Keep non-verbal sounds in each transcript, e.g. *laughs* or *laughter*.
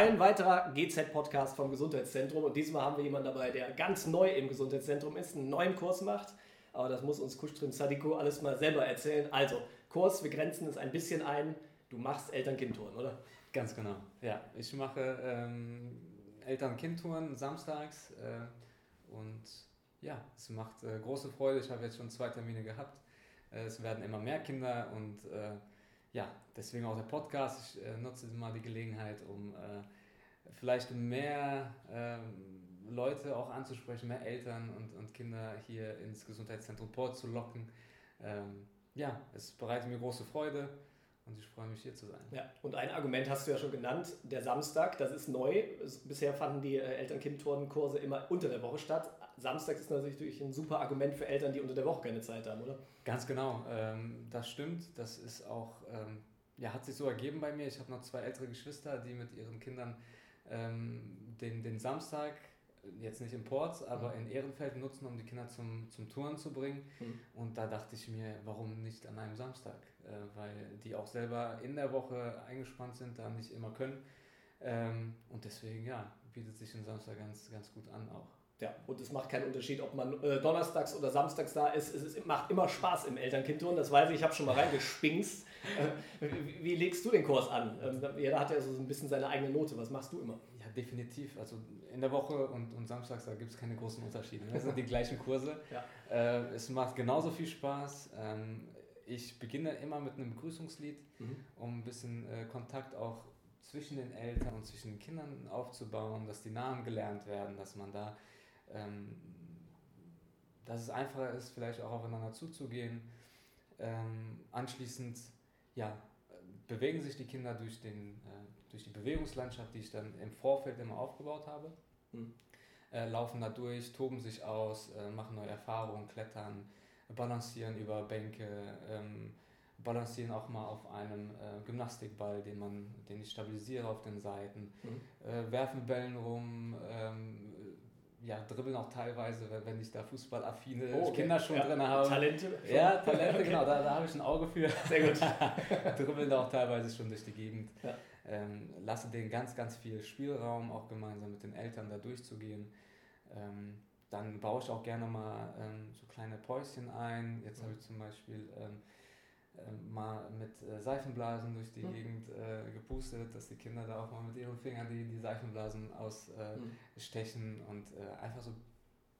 Ein weiterer GZ-Podcast vom Gesundheitszentrum und diesmal haben wir jemanden dabei, der ganz neu im Gesundheitszentrum ist, einen neuen Kurs macht. Aber das muss uns Kuschtrim Sadiko alles mal selber erzählen. Also, Kurs, wir grenzen es ein bisschen ein. Du machst Eltern-Kind-Touren, oder? Ganz genau. Ja, ich mache ähm, Eltern-Kind-Touren samstags äh, und ja, es macht äh, große Freude. Ich habe jetzt schon zwei Termine gehabt. Äh, es werden immer mehr Kinder und äh, ja, deswegen auch der Podcast. Ich äh, nutze mal die Gelegenheit, um äh, vielleicht mehr ähm, Leute auch anzusprechen, mehr Eltern und, und Kinder hier ins Gesundheitszentrum Port zu locken. Ähm, ja, es bereitet mir große Freude und ich freue mich hier zu sein. Ja, und ein Argument hast du ja schon genannt, der Samstag, das ist neu. Bisher fanden die äh, Eltern-Kind-Turnen-Kurse immer unter der Woche statt. Samstag ist natürlich ein super Argument für Eltern, die unter der Woche keine Zeit haben, oder? Ganz genau, ähm, das stimmt. Das ist auch, ähm, ja, hat sich so ergeben bei mir. Ich habe noch zwei ältere Geschwister, die mit ihren Kindern ähm, den, den Samstag jetzt nicht in Ports, aber mhm. in Ehrenfeld nutzen, um die Kinder zum, zum Touren zu bringen. Mhm. Und da dachte ich mir, warum nicht an einem Samstag? Äh, weil die auch selber in der Woche eingespannt sind, da nicht immer können. Ähm, und deswegen, ja, bietet sich ein Samstag ganz, ganz gut an auch. Ja, und es macht keinen Unterschied, ob man äh, donnerstags oder samstags da ist. Es ist, macht immer Spaß im Elternkind-Turnen, das weiß ich. Ich habe schon mal reingespinkst. Äh, wie, wie, legst du den Kurs an? Ähm, jeder hat ja so ein bisschen seine eigene Note. Was machst du immer? Ja, definitiv. Also in der Woche und, und samstags, da gibt es keine großen Unterschiede. Das sind die gleichen Kurse. Ja. Äh, es macht genauso viel Spaß. Ähm, ich beginne immer mit einem Begrüßungslied, mhm. um ein bisschen äh, Kontakt auch zwischen den Eltern und zwischen den Kindern aufzubauen, dass die Namen gelernt werden, dass man da ähm, dass es einfacher ist, vielleicht auch aufeinander zuzugehen. Ähm, anschließend ja, bewegen sich die Kinder durch, den, äh, durch die Bewegungslandschaft, die ich dann im Vorfeld immer aufgebaut habe. Mhm. Äh, laufen da durch, toben sich aus, äh, machen neue Erfahrungen, klettern, balancieren über Bänke, ähm, balancieren auch mal auf einem äh, Gymnastikball, den, man, den ich stabilisiere auf den Seiten, mhm. Äh, werfen Bällen rum, ähm, ja, dribbeln auch teilweise, wenn ich da fußballaffine oh, okay. Kinder schon ja, drin habe. Talente? Ja, Talente, okay. genau, da, da habe ich ein Auge für. Sehr gut. *laughs* dribbeln auch teilweise schon durch die Gegend. Ja. Ähm, lasse denen ganz, ganz viel Spielraum, auch gemeinsam mit den Eltern da durchzugehen. Ähm, dann baue ich auch gerne mal ähm, so kleine Päuschen ein. Jetzt habe ich zum Beispiel ähm, mal mit äh, Seifenblasen durch die mhm. Gegend äh, gepustet, dass die Kinder da auch mal mit ihren Fingern die, die Seifenblasen ausstechen mhm. und äh, einfach so ein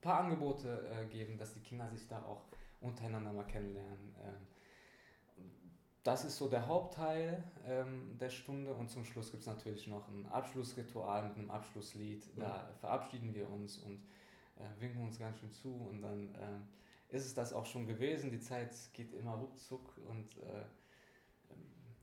paar Angebote äh, geben, dass die Kinder sich da auch untereinander mal kennenlernen. Ähm, das ist so der Hauptteil ähm, der Stunde und zum Schluss gibt es natürlich noch ein Abschlussritual mit einem Abschlusslied. Da mhm. verabschieden wir uns und äh, winken uns ganz schön zu und dann ähm, ist es das auch schon gewesen. Die Zeit geht immer ruckzuck und äh,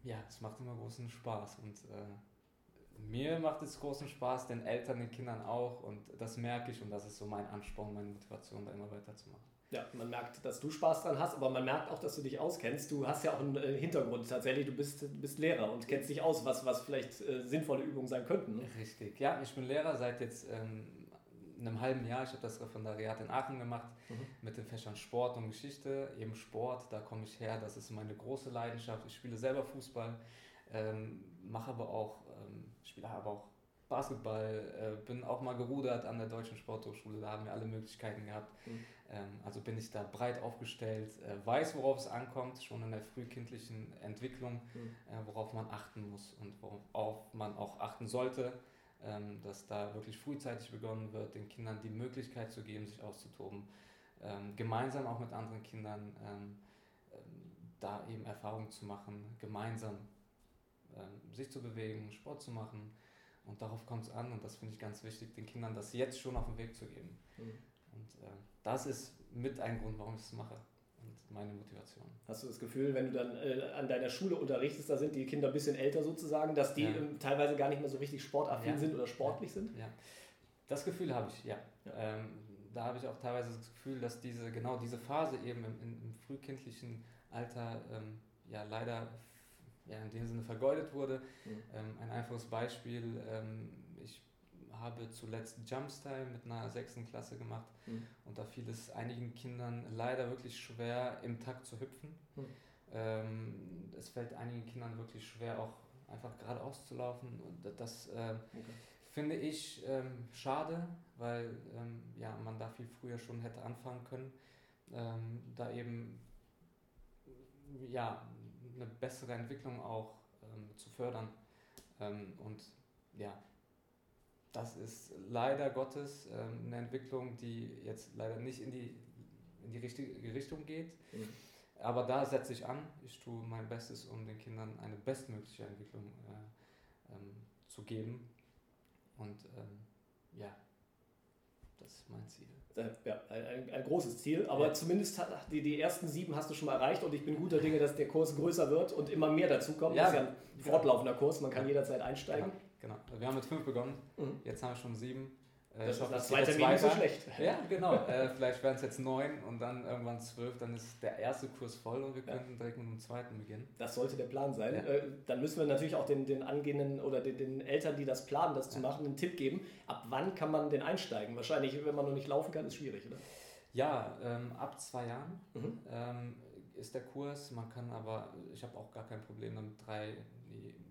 ja, es macht immer großen Spaß. Und äh, mir macht es großen Spaß, den Eltern, den Kindern auch. Und das merke ich und das ist so mein Ansporn, meine Motivation, da immer weiterzumachen. Ja, man merkt, dass du Spaß dran hast, aber man merkt auch, dass du dich auskennst. Du hast ja auch einen äh, Hintergrund tatsächlich. Du bist, bist Lehrer und kennst dich aus, was, was vielleicht äh, sinnvolle Übungen sein könnten. Ne? Richtig. Ja, ich bin Lehrer seit jetzt ähm, einem halben Jahr. Ich habe das Referendariat in Aachen gemacht mhm. mit den Fächern Sport und Geschichte. Eben Sport, da komme ich her, das ist meine große Leidenschaft. Ich spiele selber Fußball, ähm, mache aber auch, ähm, spiele aber auch Basketball, äh, bin auch mal gerudert an der Deutschen Sporthochschule, da haben wir alle Möglichkeiten gehabt. Mhm. Ähm, also bin ich da breit aufgestellt, äh, weiß, worauf es ankommt, schon in der frühkindlichen Entwicklung, mhm. äh, worauf man achten muss und worauf man auch achten sollte ähm, dass da wirklich frühzeitig begonnen wird, den Kindern die Möglichkeit zu geben, sich auszutoben, ähm, gemeinsam auch mit anderen Kindern ähm, ähm da eben Erfahrungen zu machen, gemeinsam ähm, sich zu bewegen, Sport zu machen. Und darauf kommt es an und das finde ich ganz wichtig, den Kindern das jetzt schon auf den Weg zu geben. Mhm. Und äh, das ist mit ein Grund, warum ich es mache und meine Motivation. Hast du das Gefühl, wenn du dann äh, an deiner Schule unterrichtest, da sind die Kinder ein bisschen älter sozusagen, dass die ja. ähm, teilweise gar nicht mehr so richtig sportaffin ja. sind oder sportlich ja. sind? Ja, das Gefühl habe ich, ja. Ähm, da habe ich auch teilweise das Gefühl, dass diese, genau diese Phase eben im, im, im frühkindlichen Alter ähm, ja leider ja, in dem Sinne vergeudet wurde. Mhm. Ähm, ein einfaches Beispiel, ähm, habe zuletzt Jumpstyle mit einer sechsten Klasse gemacht mhm. und da fiel es einigen Kindern leider wirklich schwer, im Takt zu hüpfen. Mhm. Ähm, es fällt einigen Kindern wirklich schwer, auch einfach geradeaus zu laufen. Und das äh, okay. finde ich ähm, schade, weil ähm, ja, man da viel früher schon hätte anfangen können, ähm, da eben ja, eine bessere Entwicklung auch ähm, zu fördern. Ähm, und ja, das ist leider Gottes ähm, eine Entwicklung, die jetzt leider nicht in die, in die richtige Richtung geht. Mhm. Aber da setze ich an. Ich tue mein Bestes, um den Kindern eine bestmögliche Entwicklung äh, ähm, zu geben. Und ähm, ja, das ist mein Ziel. Ja, ein, ein großes Ziel, aber ja. zumindest die, die ersten sieben hast du schon mal erreicht und ich bin guter Dinge, dass der Kurs größer wird und immer mehr dazukommt. Ja, das ist ja ein fortlaufender Kurs, man kann jederzeit einsteigen. Genau, genau. wir haben mit fünf begonnen, mhm. jetzt haben wir schon sieben das, das, das zweite Termin nicht so schlecht. Ja, genau. äh, vielleicht werden es jetzt neun und dann irgendwann zwölf, dann ist der erste Kurs voll und wir ja. könnten direkt mit dem zweiten beginnen. Das sollte der Plan sein. Ja. Äh, dann müssen wir natürlich auch den, den angehenden oder den, den Eltern, die das planen, das zu machen, einen Tipp geben. Ab wann kann man denn einsteigen? Wahrscheinlich, wenn man noch nicht laufen kann, ist schwierig, oder? Ja, ähm, ab zwei Jahren mhm. ähm, ist der Kurs. Man kann aber, ich habe auch gar kein Problem damit,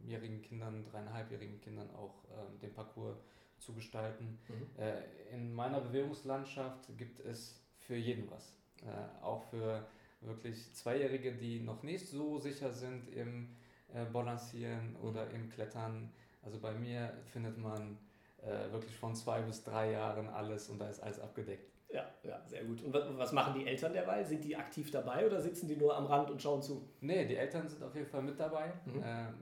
dreijährigen Kindern, dreieinhalbjährigen Kindern auch ähm, den Parcours zu gestalten. Mhm. Äh, in meiner Bewegungslandschaft gibt es für jeden was. Äh, auch für wirklich Zweijährige, die noch nicht so sicher sind im äh, Balancieren mhm. oder im Klettern. Also bei mir findet man äh, wirklich von zwei bis drei Jahren alles und da ist alles abgedeckt. Ja, ja, sehr gut. Und was machen die Eltern derweil? Sind die aktiv dabei oder sitzen die nur am Rand und schauen zu? Nee, die Eltern sind auf jeden Fall mit dabei. Mhm. Ähm,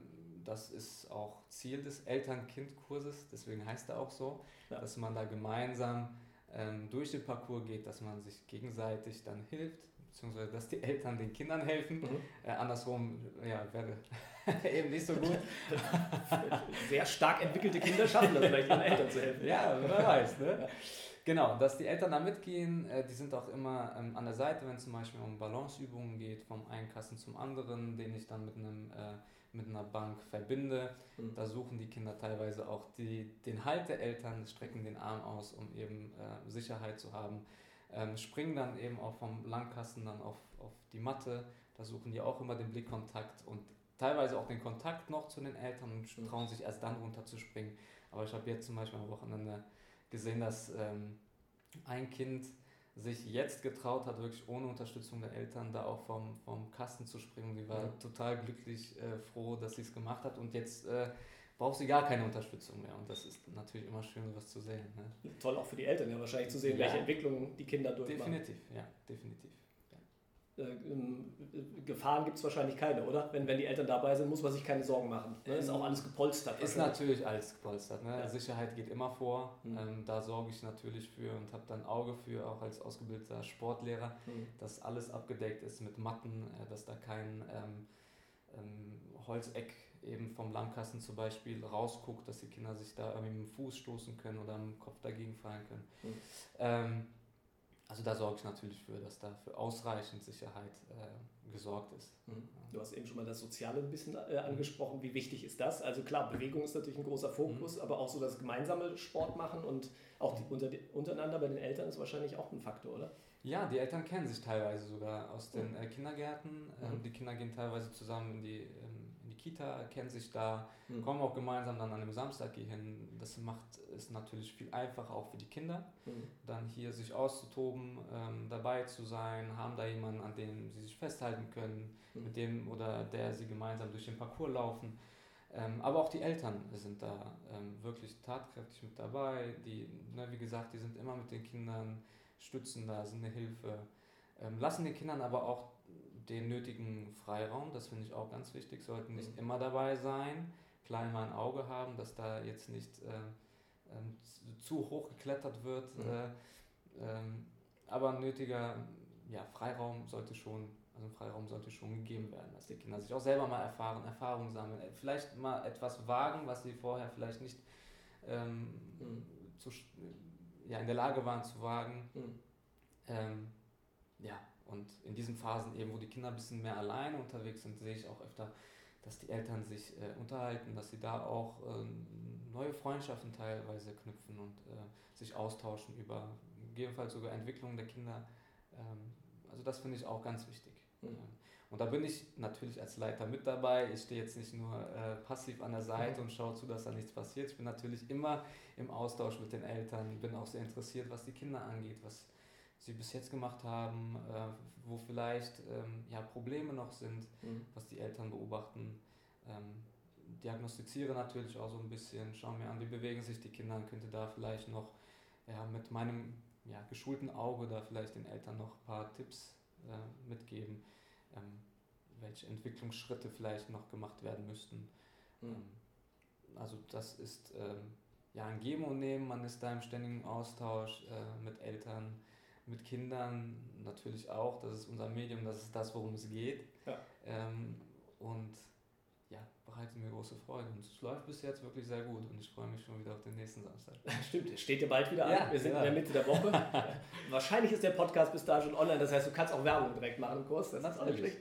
das ist auch Ziel des Eltern-Kind-Kurses, deswegen heißt er auch so, ja. dass man da gemeinsam ähm, durch den Parcours geht, dass man sich gegenseitig dann hilft, beziehungsweise dass die Eltern den Kindern helfen. Mhm. Äh, andersrum ja, wäre *laughs* eben nicht so gut. *laughs* Sehr stark entwickelte Kinder schaffen das vielleicht, ihren Eltern zu helfen. Ja, wer weiß. Ne? Genau, dass die Eltern da mitgehen, äh, die sind auch immer ähm, an der Seite, wenn es zum Beispiel um Balanceübungen geht, vom einen Kasten zum anderen, den ich dann mit einem äh, mit einer Bank verbinde. Mhm. Da suchen die Kinder teilweise auch die, den Halt der Eltern, strecken den Arm aus, um eben äh, Sicherheit zu haben. Ähm, springen dann eben auch vom Langkasten dann auf, auf die Matte. Da suchen die auch immer den Blickkontakt und teilweise auch den Kontakt noch zu den Eltern und mhm. trauen sich erst dann runter zu springen. Aber ich habe jetzt zum Beispiel am Wochenende gesehen, dass ähm, ein Kind sich jetzt getraut hat, wirklich ohne Unterstützung der Eltern da auch vom, vom Kasten zu springen. Die war ja. total glücklich, äh, froh, dass sie es gemacht hat und jetzt äh, braucht sie gar keine Unterstützung mehr. Und das ist natürlich immer schön, sowas zu sehen. Ne? Toll auch für die Eltern ja wahrscheinlich zu sehen, ja. welche Entwicklungen die Kinder durchmachen. Definitiv, ja, definitiv. Äh, ähm, Gefahren gibt es wahrscheinlich keine, oder? Wenn, wenn die Eltern dabei sind, muss man sich keine Sorgen machen. Ne? Ist auch alles gepolstert. Ist natürlich alles gepolstert. Ne? Ja. Sicherheit geht immer vor. Mhm. Ähm, da sorge ich natürlich für und habe dann Auge für, auch als ausgebildeter Sportlehrer, mhm. dass alles abgedeckt ist mit Matten, äh, dass da kein ähm, ähm, Holzeck eben vom Langkasten zum Beispiel rausguckt, dass die Kinder sich da irgendwie mit dem Fuß stoßen können oder mit dem Kopf dagegen fallen können. Mhm. Also da sorge ich natürlich für, dass da für ausreichend Sicherheit äh, gesorgt ist. Mhm. Du hast eben schon mal das Soziale ein bisschen äh, angesprochen. Wie wichtig ist das? Also klar, Bewegung ist natürlich ein großer Fokus, mhm. aber auch so das gemeinsame Sport machen und auch die, unter, untereinander bei den Eltern ist wahrscheinlich auch ein Faktor, oder? Ja, die Eltern kennen sich teilweise sogar aus den mhm. äh, Kindergärten. Ähm, mhm. Die Kinder gehen teilweise zusammen in die ähm, Kita, kennen sich da, mhm. kommen auch gemeinsam dann an einem Samstag hier hin. Das macht es natürlich viel einfacher auch für die Kinder, mhm. dann hier sich auszutoben, ähm, dabei zu sein, haben da jemanden, an dem sie sich festhalten können, mhm. mit dem oder der sie gemeinsam durch den Parcours laufen. Ähm, aber auch die Eltern sind da ähm, wirklich tatkräftig mit dabei. Die, ne, wie gesagt, die sind immer mit den Kindern, stützen da, sind eine Hilfe, ähm, lassen den Kindern aber auch den nötigen Freiraum, das finde ich auch ganz wichtig, sollten nicht mhm. immer dabei sein, klar immer ein Auge haben, dass da jetzt nicht äh, äh, zu hoch geklettert wird, mhm. äh, ähm, aber ein nötiger ja, Freiraum sollte schon, also Freiraum sollte schon gegeben werden, dass die Kinder sich auch selber mal erfahren, Erfahrungen sammeln, äh, vielleicht mal etwas wagen, was sie vorher vielleicht nicht ähm, mhm. zu, ja, in der Lage waren zu wagen. Mhm. Ähm, ja, und in diesen Phasen eben, wo die Kinder ein bisschen mehr alleine unterwegs sind, sehe ich auch öfter, dass die Eltern sich äh, unterhalten, dass sie da auch äh, neue Freundschaften teilweise knüpfen und äh, sich austauschen über gegebenenfalls sogar Entwicklung der Kinder. Ähm, also das finde ich auch ganz wichtig. Mhm. Und da bin ich natürlich als Leiter mit dabei. Ich stehe jetzt nicht nur äh, passiv an der Seite und schaue zu, dass da nichts passiert. Ich bin natürlich immer im Austausch mit den Eltern, bin auch sehr interessiert, was die Kinder angeht, was sie bis jetzt gemacht haben, äh, wo vielleicht ähm, ja, Probleme noch sind, mhm. was die Eltern beobachten. Ähm, diagnostiziere natürlich auch so ein bisschen, schaue mir an, wie bewegen sich die Kinder, könnte da vielleicht noch ja, mit meinem ja, geschulten Auge da vielleicht den Eltern noch ein paar Tipps äh, mitgeben, ähm, welche Entwicklungsschritte vielleicht noch gemacht werden müssten. Mhm. Ähm, also das ist ähm, ja ein Geben und Nehmen, man ist da im ständigen Austausch äh, mit Eltern, mit Kindern natürlich auch, das ist unser Medium, das ist das, worum es geht. Ja. Ähm, und ja, bereitet mir große Freude. Und es läuft bis jetzt wirklich sehr gut und ich freue mich schon wieder auf den nächsten Samstag. Stimmt, es steht ja bald wieder an. Ja, Wir sind ja. in der Mitte der Woche. *laughs* Wahrscheinlich ist der Podcast bis dahin schon online, das heißt, du kannst auch Werbung direkt machen im Kurs. Das ist auch nicht schlecht.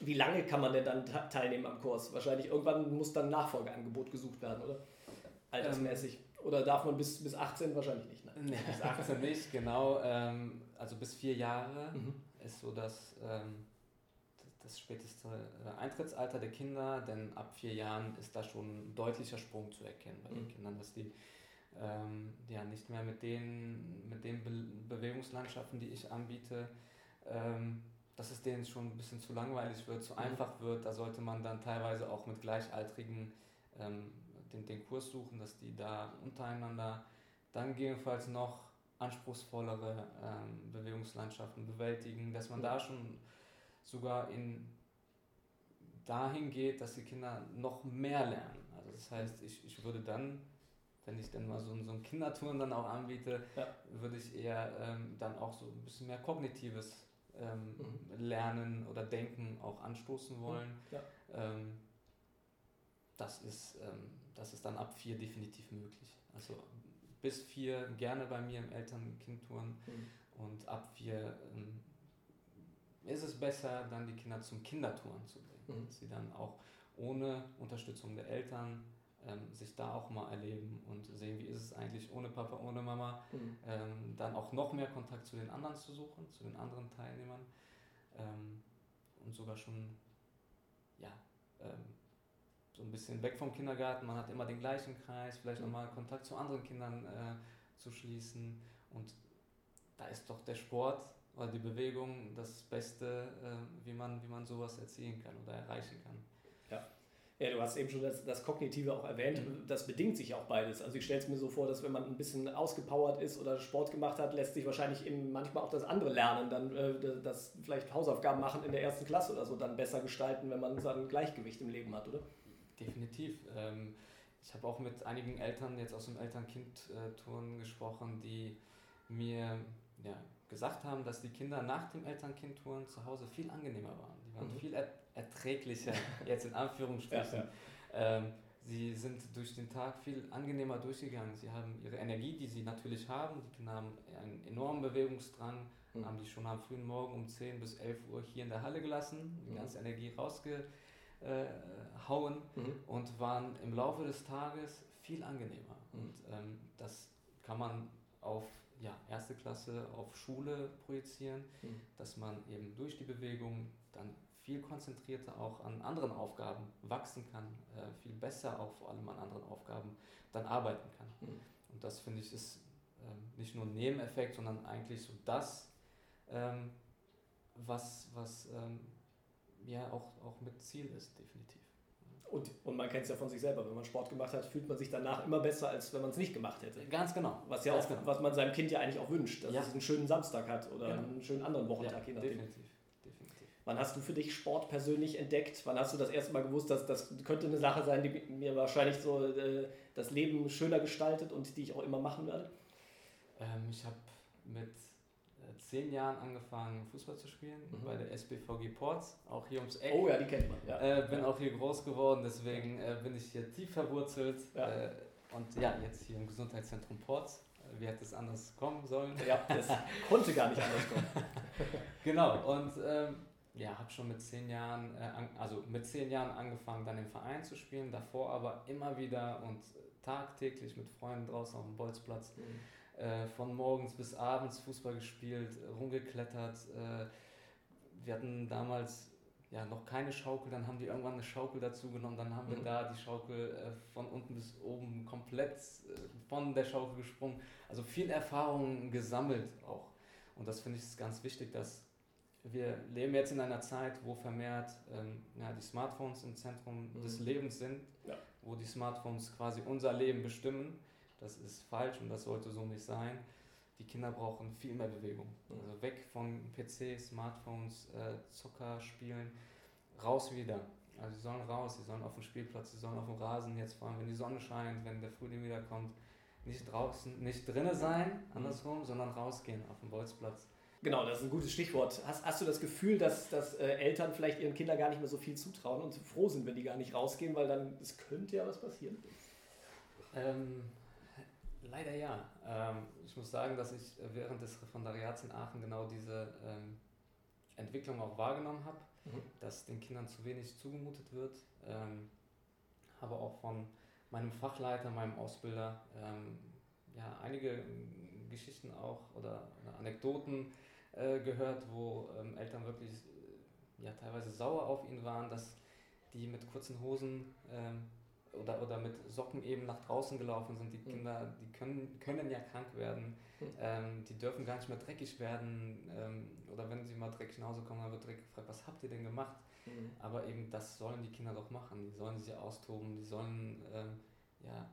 wie lange kann man denn dann teilnehmen am Kurs? Wahrscheinlich irgendwann muss dann ein Nachfolgeangebot gesucht werden, oder? Altersmäßig. Ähm, oder darf man bis, bis 18 wahrscheinlich nicht? Ne? Nee, bis 18 nicht, genau. Ähm, also bis vier Jahre mhm. ist so das, ähm, das späteste äh, Eintrittsalter der Kinder, denn ab vier Jahren ist da schon ein deutlicher Sprung zu erkennen bei den mhm. Kindern, dass die ähm, ja nicht mehr mit den, mit den Be Bewegungslandschaften, die ich anbiete, ähm, dass es denen schon ein bisschen zu langweilig wird, zu mhm. einfach wird. Da sollte man dann teilweise auch mit Gleichaltrigen ähm, den, den Kurs suchen, dass die da untereinander dann gegebenenfalls noch anspruchsvollere ähm, Bewegungslandschaften bewältigen, dass man mhm. da schon sogar in dahin geht, dass die Kinder noch mehr lernen. Also das heißt, ich, ich würde dann, wenn ich dann mal so, so einen Kindertouren dann auch anbiete, ja. würde ich eher ähm, dann auch so ein bisschen mehr kognitives ähm, mhm. Lernen oder Denken auch anstoßen wollen. Ja. Ähm, das, ist, ähm, das ist dann ab vier definitiv möglich. Also bis vier gerne bei mir im Eltern-Kind-Touren mhm. und ab vier ähm, ist es besser, dann die Kinder zum Kindertouren zu bringen, mhm. dass sie dann auch ohne Unterstützung der Eltern ähm, sich da auch mal erleben und sehen, wie ist es eigentlich ohne Papa, ohne Mama, mhm. ähm, dann auch noch mehr Kontakt zu den anderen zu suchen, zu den anderen Teilnehmern ähm, und sogar schon, ja, ähm, so ein bisschen weg vom Kindergarten, man hat immer den gleichen Kreis, vielleicht mhm. nochmal Kontakt zu anderen Kindern äh, zu schließen und da ist doch der Sport oder die Bewegung das Beste, äh, wie, man, wie man sowas erzielen kann oder erreichen kann. Ja. Ja, du hast eben schon das, das Kognitive auch erwähnt. Mhm. Das bedingt sich auch beides. Also ich stelle es mir so vor, dass wenn man ein bisschen ausgepowert ist oder Sport gemacht hat, lässt sich wahrscheinlich eben manchmal auch das andere Lernen, dann äh, das vielleicht Hausaufgaben machen in der ersten Klasse oder so, dann besser gestalten, wenn man sein Gleichgewicht im Leben hat, oder? Definitiv. Ähm, ich habe auch mit einigen Eltern jetzt aus dem Eltern-Kind-Turn gesprochen, die mir ja, gesagt haben, dass die Kinder nach dem Eltern-Kind-Touren zu Hause viel angenehmer waren. Die waren mhm. viel er erträglicher, *laughs* jetzt in Anführungsstrichen. Ja, ja. Ähm, sie sind durch den Tag viel angenehmer durchgegangen. Sie haben ihre Energie, die sie natürlich haben. Die Kinder haben einen enormen Bewegungsdrang, mhm. haben die schon am frühen Morgen um 10 bis 11 Uhr hier in der Halle gelassen, die mhm. ganze Energie rausgehauen mhm. und waren im Laufe des Tages viel angenehmer. Mhm. Und ähm, das kann man auf ja, erste Klasse auf Schule projizieren, mhm. dass man eben durch die Bewegung dann viel konzentrierter auch an anderen Aufgaben wachsen kann, äh, viel besser auch vor allem an anderen Aufgaben dann arbeiten kann. Mhm. Und das finde ich ist ähm, nicht nur ein Nebeneffekt, sondern eigentlich so das, ähm, was, was ähm, ja auch, auch mit Ziel ist, definitiv. Und, und man kennt es ja von sich selber, wenn man Sport gemacht hat, fühlt man sich danach immer besser, als wenn man es nicht gemacht hätte. Ganz genau. Was ja auch, genau. was man seinem Kind ja eigentlich auch wünscht, dass ja. es einen schönen Samstag hat oder genau. einen schönen anderen Wochentag, ja, je nachdem. Definitiv. Definitiv. Wann hast du für dich Sport persönlich entdeckt? Wann hast du das erste Mal gewusst, dass das könnte eine Sache sein, die mir wahrscheinlich so äh, das Leben schöner gestaltet und die ich auch immer machen werde? Ähm, ich habe mit zehn Jahren angefangen, Fußball zu spielen mhm. bei der SBVG Ports, auch hier ums Eck. Oh ja, die kennt man. Ja. Äh, bin ja. auch hier groß geworden, deswegen äh, bin ich hier tief verwurzelt. Ja. Äh, und ja, jetzt hier im Gesundheitszentrum Ports. Äh, wie hätte es anders kommen sollen? Ja, das *laughs* konnte gar nicht anders kommen. *laughs* genau, und ähm, ja, habe schon mit zehn Jahren, äh, also mit zehn Jahren angefangen, dann im Verein zu spielen, davor aber immer wieder und tagtäglich mit Freunden draußen auf dem Bolzplatz. Mhm äh, von morgens bis abends Fußball gespielt, rumgeklettert, äh, wir hatten damals ja, noch keine Schaukel, dann haben die irgendwann eine Schaukel dazu genommen, dann haben wir mhm. da die Schaukel äh, von unten bis oben komplett äh, von der Schaukel gesprungen. Also viel Erfahrung gesammelt auch. Und das finde ich ist ganz wichtig, dass wir leben jetzt in einer Zeit, wo vermehrt ähm, ja, die Smartphones im Zentrum mhm. des Lebens sind, ja. wo die Smartphones quasi unser Leben bestimmen. Das ist falsch und das sollte so nicht sein. Die Kinder brauchen viel mehr Bewegung. Also weg von PC, Smartphones, äh, Zucker, Spielen, raus wieder. Also sie sollen raus, sie sollen auf dem Spielplatz, sie sollen auf dem Rasen, jetzt vor allem, wenn die Sonne scheint, wenn der Frühling wieder kommt, nicht draußen, nicht drinnen sein, andersrum, sondern rausgehen auf dem Bolzplatz Genau, das ist ein gutes Stichwort. Hast, hast du das Gefühl, dass, dass äh, Eltern vielleicht ihren Kindern gar nicht mehr so viel zutrauen und froh sind, wenn die gar nicht rausgehen, weil dann es könnte ja was passieren? Ähm, leider ja. Ähm, ich muss sagen, dass ich während des Referendariats in Aachen genau diese ähm, Entwicklung auch wahrgenommen habe, mhm. dass den Kindern zu wenig zugemutet wird. Ähm, habe auch von meinem Fachleiter, meinem Ausbilder, ähm, ja, einige Geschichten auch oder Anekdoten äh, gehört, wo ähm, Eltern wirklich äh, ja, teilweise sauer auf ihn waren, dass die mit kurzen Hosen ähm, oder, oder mit Socken eben nach draußen gelaufen sind. Die mhm. Kinder, die können, können ja krank werden, mhm. ähm, die dürfen gar nicht mehr dreckig werden. Ähm, oder wenn sie mal dreckig nach Hause kommen, dann wird direkt gefragt, was habt ihr denn gemacht? Mhm. Aber eben das sollen die Kinder doch machen. Die sollen sich austoben, die sollen ähm, ja,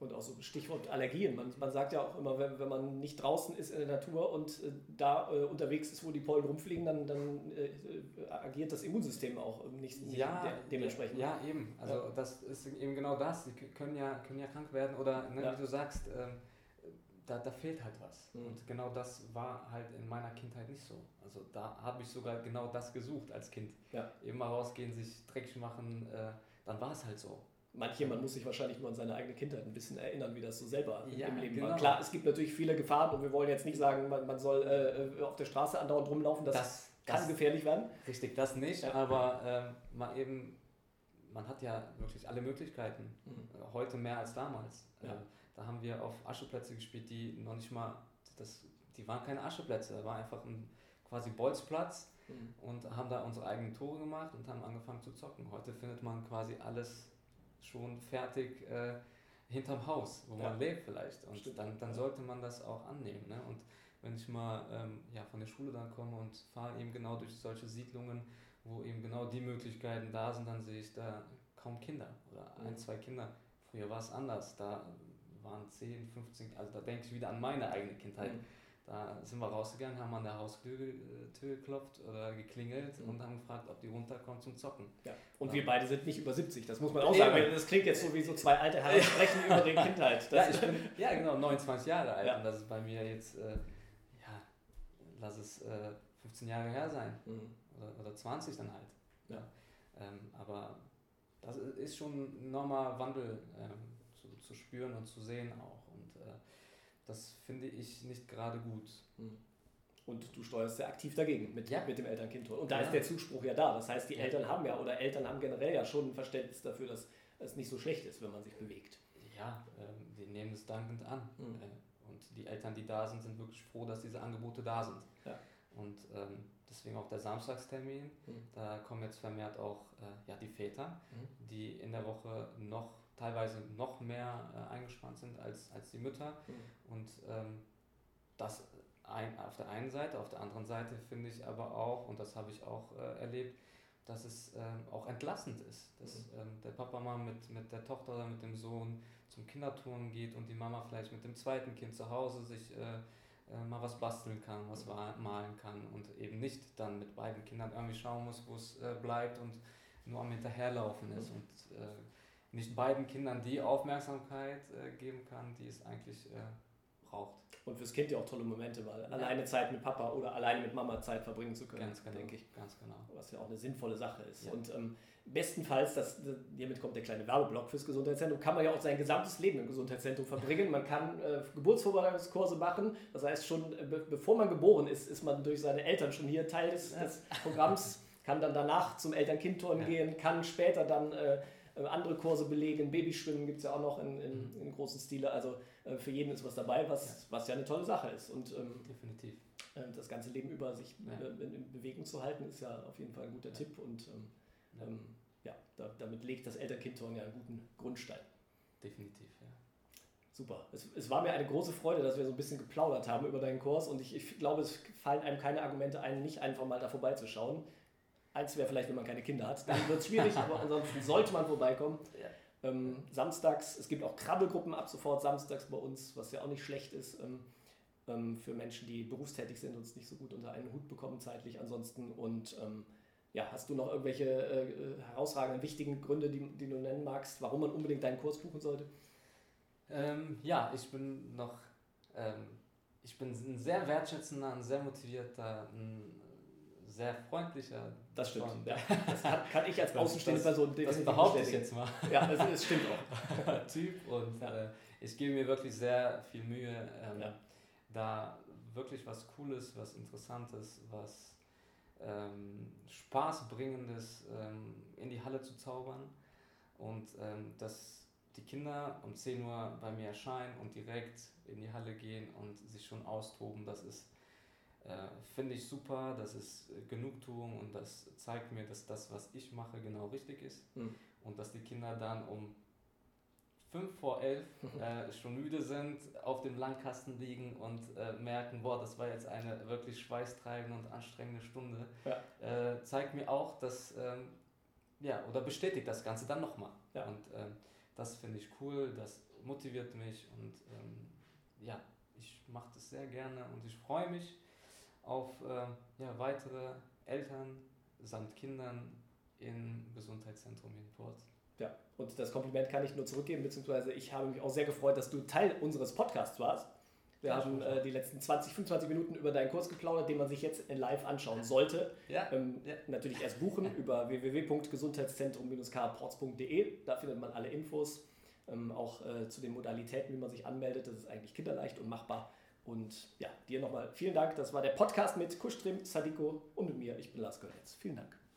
und auch so Stichwort Allergien. Man, man sagt ja auch immer, wenn, wenn man nicht draußen ist in der Natur und äh, da äh, unterwegs ist, wo die Pollen rumfliegen, dann, dann äh, agiert das Immunsystem auch nicht, nicht ja, de dementsprechend. Ja, eben. Also ja. das ist eben genau das. Die können ja, können ja krank werden oder, ne, ja. wie du sagst, ähm, da, da fehlt halt was. Mhm. Und genau das war halt in meiner Kindheit nicht so. Also da habe ich sogar genau das gesucht als Kind. Eben mal rausgehen, sich dreckig machen, äh, dann war es halt so manche, man muss sich wahrscheinlich nur an seine eigene Kindheit ein bisschen erinnern, wie das so selber ja, im Leben genau. war. Klar, es gibt natürlich viele Gefahren und wir wollen jetzt nicht sagen, man, man soll äh, auf der Straße andauernd rumlaufen, das, das kann das, gefährlich werden. Richtig, das nicht, ja. aber äh, man eben, man hat ja wirklich alle Möglichkeiten, mhm. heute mehr als damals. Ja. Äh, da haben wir auf Ascheplätze gespielt, die noch nicht mal, das, die waren keine Ascheplätze, da war einfach ein quasi Bolzplatz mhm. und haben da unsere eigenen Tore gemacht und haben angefangen zu zocken. Heute findet man quasi alles schon fertig äh, hinterm Haus, wo ja. man lebt vielleicht. Und Stimmt. dann, dann sollte man das auch annehmen. Ne? Und wenn ich mal ähm, ja, von der Schule dann komme und fahre eben genau durch solche Siedlungen, wo eben genau die Möglichkeiten da sind, dann sehe ich da kaum Kinder oder ein, zwei Kinder. Früher war es anders. Da waren 10, 15, also da denke ich wieder an meine eigene Kindheit. Mhm. Da sind wir rausgegangen, haben an der Haustür äh, geklopft oder geklingelt mhm. und haben gefragt, ob die runterkommt zum Zocken. Ja. Und ja. wir beide sind nicht über 70, das muss man auch sagen. Das klingt jetzt so wie so zwei alte Herren sprechen über die Kindheit. Ja, ich bin ja genau 29 Jahre alt und das ist bei mir jetzt, äh, ja, lass es äh, 15 Jahre her sein mhm. oder, oder 20 dann halt. Ja. Ähm, aber das ist schon ein enormer Wandel ähm, zu, zu spüren und zu sehen auch. Das finde ich nicht gerade gut. Hm. Und du steuerst sehr aktiv dagegen mit, ja. mit dem Eltern-Kind-Tor. Und da ja. ist der Zuspruch ja da. Das heißt, die. Eltern haben ja oder Eltern haben generell ja schon ein Verständnis dafür, dass es nicht so schlecht ist, wenn man sich bewegt. Ja, ähm, die nehmen es dankend an. Mhm. Und die Eltern, die da sind, sind wirklich froh, dass diese Angebote da sind. Ja. Und ähm, deswegen auch der Samstagstermin. Mhm. Da kommen jetzt vermehrt auch äh, ja, die Väter, mhm. die in der Woche noch teilweise noch mehr äh, eingespannt sind als, als die Mütter. Mhm. Und ähm, das ein, auf der einen Seite, auf der anderen Seite finde ich aber auch, und das habe ich auch äh, erlebt, dass es ähm, auch entlastend ist, dass mhm. ähm, der Papa mal mit, mit der Tochter oder mit dem Sohn zum Kinderturnen geht und die Mama vielleicht mit dem zweiten Kind zu Hause sich äh, äh, mal was basteln kann, was malen kann und eben nicht dann mit beiden Kindern irgendwie schauen muss, wo es äh, bleibt und nur am Hinterherlaufen ist. Und äh, nicht beiden Kindern die Aufmerksamkeit äh, geben kann, die es eigentlich äh, braucht. Und fürs Kind ja auch tolle Momente, weil ja. alleine Zeit mit Papa oder alleine mit Mama Zeit verbringen zu können, ganz genau, denke ich. Ganz genau. Was ja auch eine sinnvolle Sache ist. Ja. Und ähm, bestenfalls, das, hiermit kommt der kleine Werbeblock fürs Gesundheitszentrum, kann man ja auch sein gesamtes Leben im Gesundheitszentrum verbringen. Man kann äh, Geburtsvorbereitungskurse machen. Das heißt, schon äh, be bevor man geboren ist, ist man durch seine Eltern schon hier Teil des, des Programms, kann dann danach zum Eltern-Kind-Turn ja. gehen, kann später dann äh, äh, andere Kurse belegen. Babyschwimmen gibt es ja auch noch in, in, mhm. in großen Stile. Also für jeden ist was dabei, was ja. was ja eine tolle Sache ist. Und, ähm, Definitiv. Ähm, das ganze Leben über sich ja. in, in, Bewegung zu halten, ist ja auf jeden Fall ein guter ja. Tipp und ähm, ja, ähm, ja da, damit legt das Elternkind-Turn ja einen guten Grundstein. Definitiv, ja. Super. Es, es, war mir eine große Freude, dass wir so ein bisschen geplaudert haben über deinen Kurs und ich, ich glaube, es fallen einem keine Argumente ein, nicht einfach mal da vorbeizuschauen. Eins wäre vielleicht, wenn man keine Kinder hat, dann wird es schwierig, *laughs* aber ansonsten sollte man vorbeikommen. Ja. Ähm, samstags, es gibt auch Krabbelgruppen ab sofort samstags bei uns, was ja auch nicht schlecht ist ähm, ähm, für Menschen, die berufstätig sind und es nicht so gut unter einen Hut bekommen zeitlich ansonsten. Und ähm, ja, hast du noch irgendwelche äh, herausragenden, wichtigen Gründe, die, die, du nennen magst, warum man unbedingt deinen Kurs buchen sollte? Ähm, ja, ich bin noch, ich bin ein sehr wertschätzender, ein sehr motivierter, ein sehr freundlicher. Das stimmt. Ja. Das kann, ich als außenstehende Person Das behaupte ich jetzt mal. Ja, das, das stimmt auch. *laughs* typ und ja. äh, ich gebe mir wirklich sehr viel Mühe, ähm, ja. da wirklich was Cooles, was Interessantes, was ähm, Spaßbringendes ähm, in die Halle zu zaubern und ähm, dass die Kinder um 10 Uhr bei mir erscheinen und direkt in die Halle gehen und sich schon austoben, das ist, äh, finde ich super, das ist Genugtuung und das zeigt mir, dass das, was ich mache, genau richtig ist mhm. und dass die Kinder dann um 5 vor 11 *laughs* äh, schon müde sind, auf dem Langkasten liegen und äh, merken, boah, das war jetzt eine wirklich schweißtreibende und anstrengende Stunde, ja. äh, zeigt mir auch, dass, ähm, ja, oder bestätigt das Ganze dann nochmal. Ja. Und ähm, das finde ich cool, das motiviert mich und ähm, ja, ich mache das sehr gerne und ich freue mich auf äh, ja, weitere Eltern samt Kindern im Gesundheitszentrum in Port. Ja, und das Kompliment kann ich nur zurückgeben, beziehungsweise ich habe mich auch sehr gefreut, dass du Teil unseres Podcasts warst. Wir ja, haben äh, die letzten 20, 25 Minuten über deinen Kurs geplaudert, den man sich jetzt in live anschauen sollte. Ja. Ähm, ja. Natürlich erst buchen über www.gesundheitszentrum-kports.de. Da findet man alle Infos, ähm, auch äh, zu den Modalitäten, wie man sich anmeldet. Das ist eigentlich kinderleicht und machbar. Und ja, dir nochmal vielen Dank. Das war der Podcast mit Kuschtrim, Sadiko und mit mir. Ich bin Lars Görlitz. Vielen Dank.